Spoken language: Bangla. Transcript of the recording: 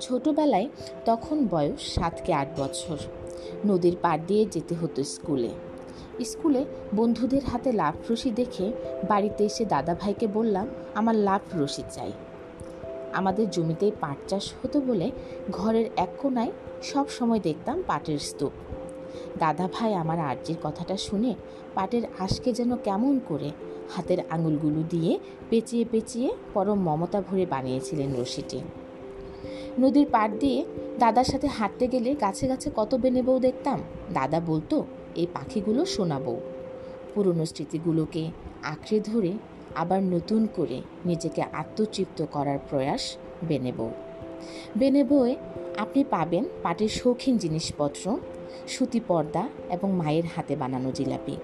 ছোটবেলায় তখন বয়স সাত কি আট বছর। নদীর পাড় দিয়ে যেতে হতো স্কুলে। স্কুলে বন্ধুদের হাতে লাভ রশি দেখে বাড়িতে এসে দাদা ভাইকে বললাম, আমার লাভ রশি চাই। আমাদের জমিতেই পাট চাষ হতো বলে ঘরের এক কোনায় সব সময় দেখতাম পাটের স্তূপ। দাদা ভাই আমার আর্জির কথাটা শুনে পাটের আশকে যেন কেমন করে হাতের আঙুলগুলো দিয়ে পেঁচিয়ে পেঁচিয়ে পরম মমতা ভরে বানিয়েছিলেন রশিটি। নদীর পাড় দিয়ে দাদার সাথে হাঁটতে গেলে গাছে গাছে কত বেনে বউ দেখতাম। দাদা বলতো, এই পাখিগুলো শোনাবো পুরনো স্মৃতিগুলোকে আঁকড়ে ধরে আবার নতুন করে নিজেকে আত্মতৃপ্ত করার প্রয়াস বেনে বউ। বেনে বউয়ে, আপনি পাবেন পাটের শৌখিন জিনিসপত্র, সুতি পর্দা এবং মায়ের হাতে বানানো জিলাপি।